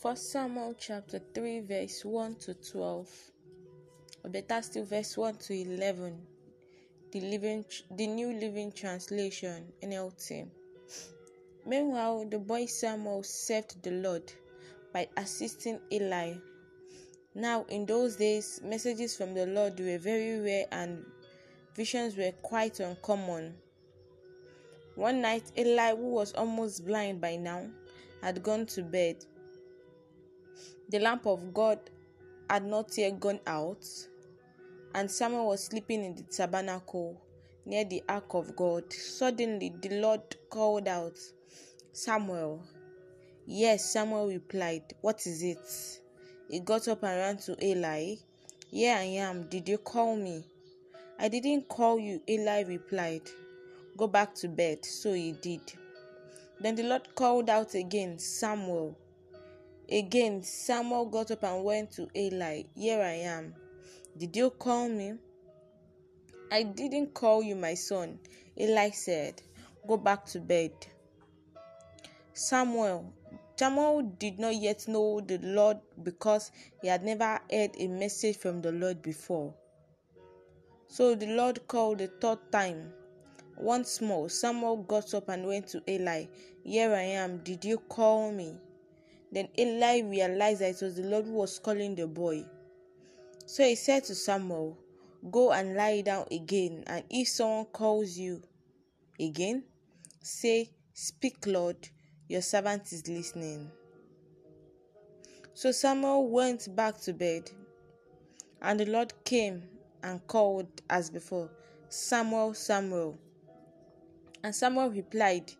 First Samuel chapter 3 verse 1 to 12. Or better still verse 1 to 11. The living the New Living Translation NLT. Meanwhile, the boy Samuel served the Lord by assisting Eli. Now, in those days, messages from the Lord were very rare and visions were quite uncommon. One night, Eli, who was almost blind by now, had gone to bed. The lamp of God had not yet gone out, and Samuel was sleeping in the tabernacle near the ark of God. Suddenly, the Lord called out, Samuel. Yes, Samuel replied, What is it? He got up and ran to Eli. Here I am. Did you call me? I didn't call you, Eli replied. Go back to bed. So he did. Then the Lord called out again, Samuel. Again, Samuel got up and went to Eli. Here I am. Did you call me? I didn't call you, my son. Eli said, Go back to bed. Samuel. Samuel did not yet know the Lord because he had never heard a message from the Lord before. So the Lord called the third time. Once more, Samuel got up and went to Eli. Here I am. Did you call me? Then Eli realized that it was the Lord who was calling the boy. So he said to Samuel, Go and lie down again, and if someone calls you again, say, Speak, Lord, your servant is listening. So Samuel went back to bed, and the Lord came and called as before, Samuel, Samuel. And Samuel replied,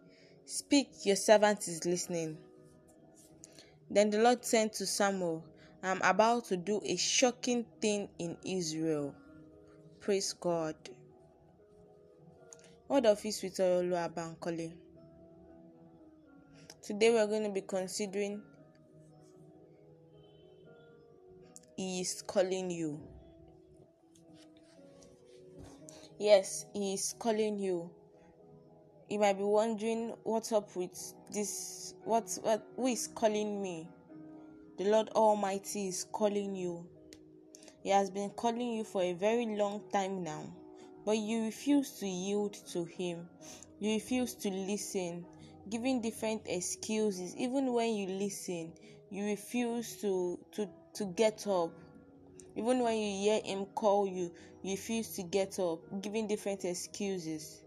Speak, your servant is listening. Then the Lord said to Samuel, I am about to do a shocking thing in Israel. Praise God. What of his with Bankole? Today we're going to be considering He is calling you. Yes, He is calling you. You might be wondering what's up with this. What, what who is calling me? The Lord Almighty is calling you. He has been calling you for a very long time now, but you refuse to yield to Him. You refuse to listen giving different excuses even when you listen you refuse to to to get up even when you hear him call you you refuse to get up giving different excuses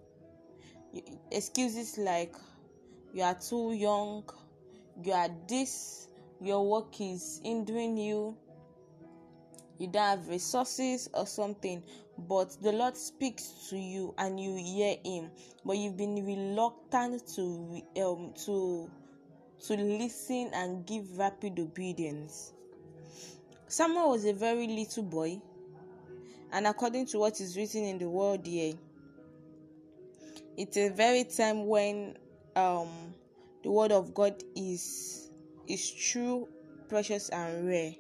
excuses like you are too young. You are this. Your work is hindering you. You don't have resources or something. But the lord speaks to you and you hear him. But you've been reluctant to um to to listen and give rapid obedience. Samuel was a very little boy. And according to what is written in the word here it's a very time when um the word of god is is true precious and rare.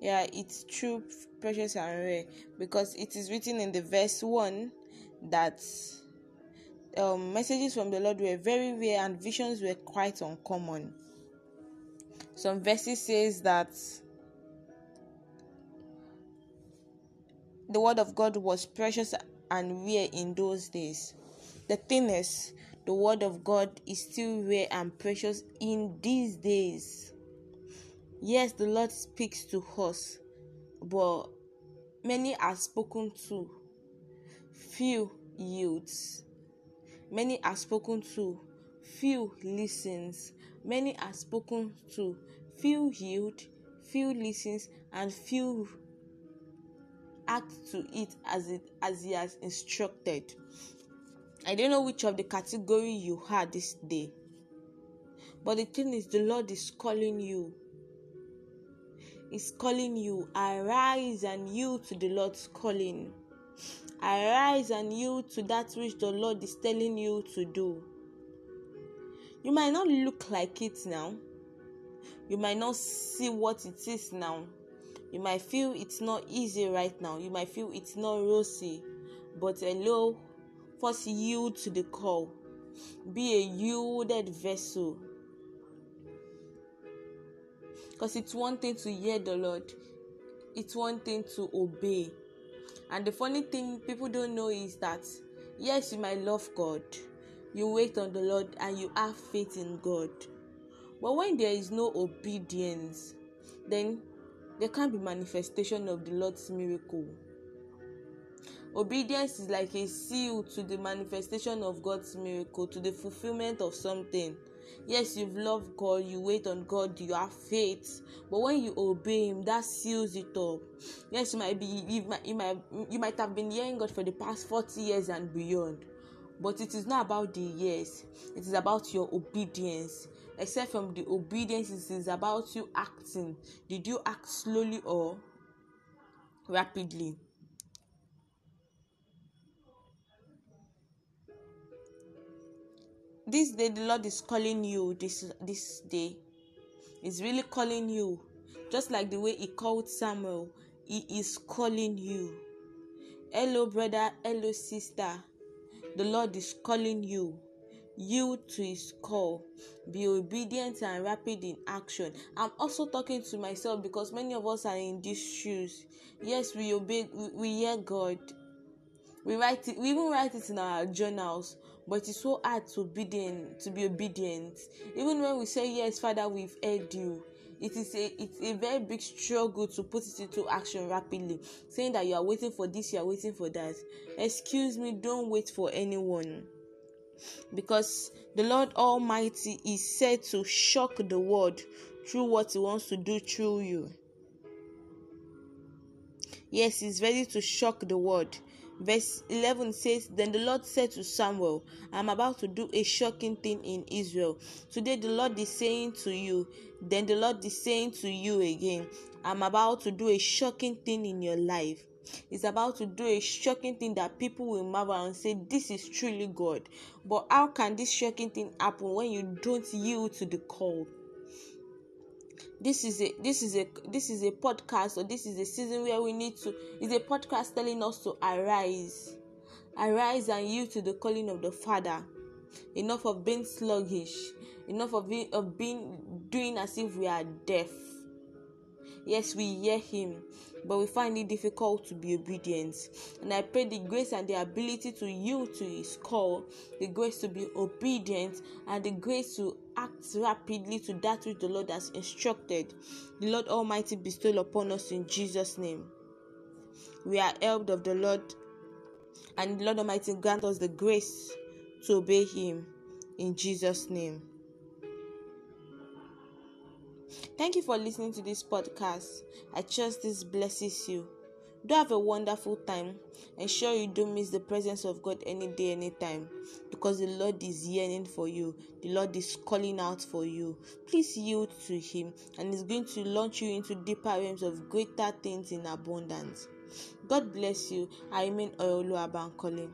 Yeah it's true precious and rare. Because it is written in the verse 1 that um, messages from the lord were very rare and visions were quite uncommon. Some verses says that the word of god was precious and rare in those days the thing is the word of god is still rare and precious in these days Yes, the Lord speaks to us, but many are spoken to, few yields. Many are spoken to, few listens. Many are spoken to, few yield, few listens, and few act to it as it as he has instructed. I don't know which of the category you had this day, but the thing is, the Lord is calling you is calling you. Arise and you to the Lord's calling. Arise and you to that which the Lord is telling you to do. You might not look like it now. You might not see what it is now. You might feel it's not easy right now. You might feel it's not rosy. But hello, first yield to the call. be a yielded vessel. Because it's one thing to hear the Lord, it's one thing to obey. And the funny thing people don't know is that yes, you might love God, you wait on the Lord, and you have faith in God. But when there is no obedience, then there can't be manifestation of the Lord's miracle. Obedience is like a seal to the manifestation of God's miracle, to the fulfillment of something. Yes, you've loved God, you wait on God, you have faith, but when you obey Him, that seals it up. Yes, you might be, you might, you might, you might have been hearing God for the past 40 years and beyond, but it is not about the years, it is about your obedience. Except from the obedience, it is about you acting. Did you act slowly or rapidly? this day the lord is calling you. This this day he's really calling you. Just like the way he called samuel he is calling you. Hello brother. Hello sister. The lord is calling you you to his call be obedient and rapid in action. I'm also talking to myself because many of us are in these shoes. Yes we obey we, we hear god. We write it we even write it in our journals but it's so hard to obedient to be obedient. Even when we say yes father we've heard you it is a it's a very big struggle to put it into action rapidly saying that you are waiting for this you are waiting for that. Excuse me don't wait for anyone because the lord almighty is said to shock the world through what he wants to do through you yes he's ready to shock the world Verse 11 says, Then the Lord said to Samuel, I'm about to do a shocking thing in Israel. Today, the Lord is saying to you, Then the Lord is saying to you again, I'm about to do a shocking thing in your life. It's about to do a shocking thing that people will marvel and say, This is truly God. But how can this shocking thing happen when you don't yield to the call? this is a this is a this is a podcast or this is a season where we need to is a podcast telling us to arise arise and yield to the calling of the father enough of being sluggish enough of of being doing as if we are deaf yes we hear him but we find it difficult to be obedient. And I pray the grace and the ability to yield to His call, the grace to be obedient, and the grace to act rapidly to that which the Lord has instructed. The Lord Almighty bestow upon us in Jesus' name. We are helped of the Lord, and the Lord Almighty grant us the grace to obey Him in Jesus' name. Thank you for listening to this podcast. I trust this blesses you. Do have a wonderful time. Ensure you don't miss the presence of God any day, anytime, because the Lord is yearning for you. The Lord is calling out for you. Please yield to Him, and He's going to launch you into deeper realms of greater things in abundance. God bless you. I remain Abankole.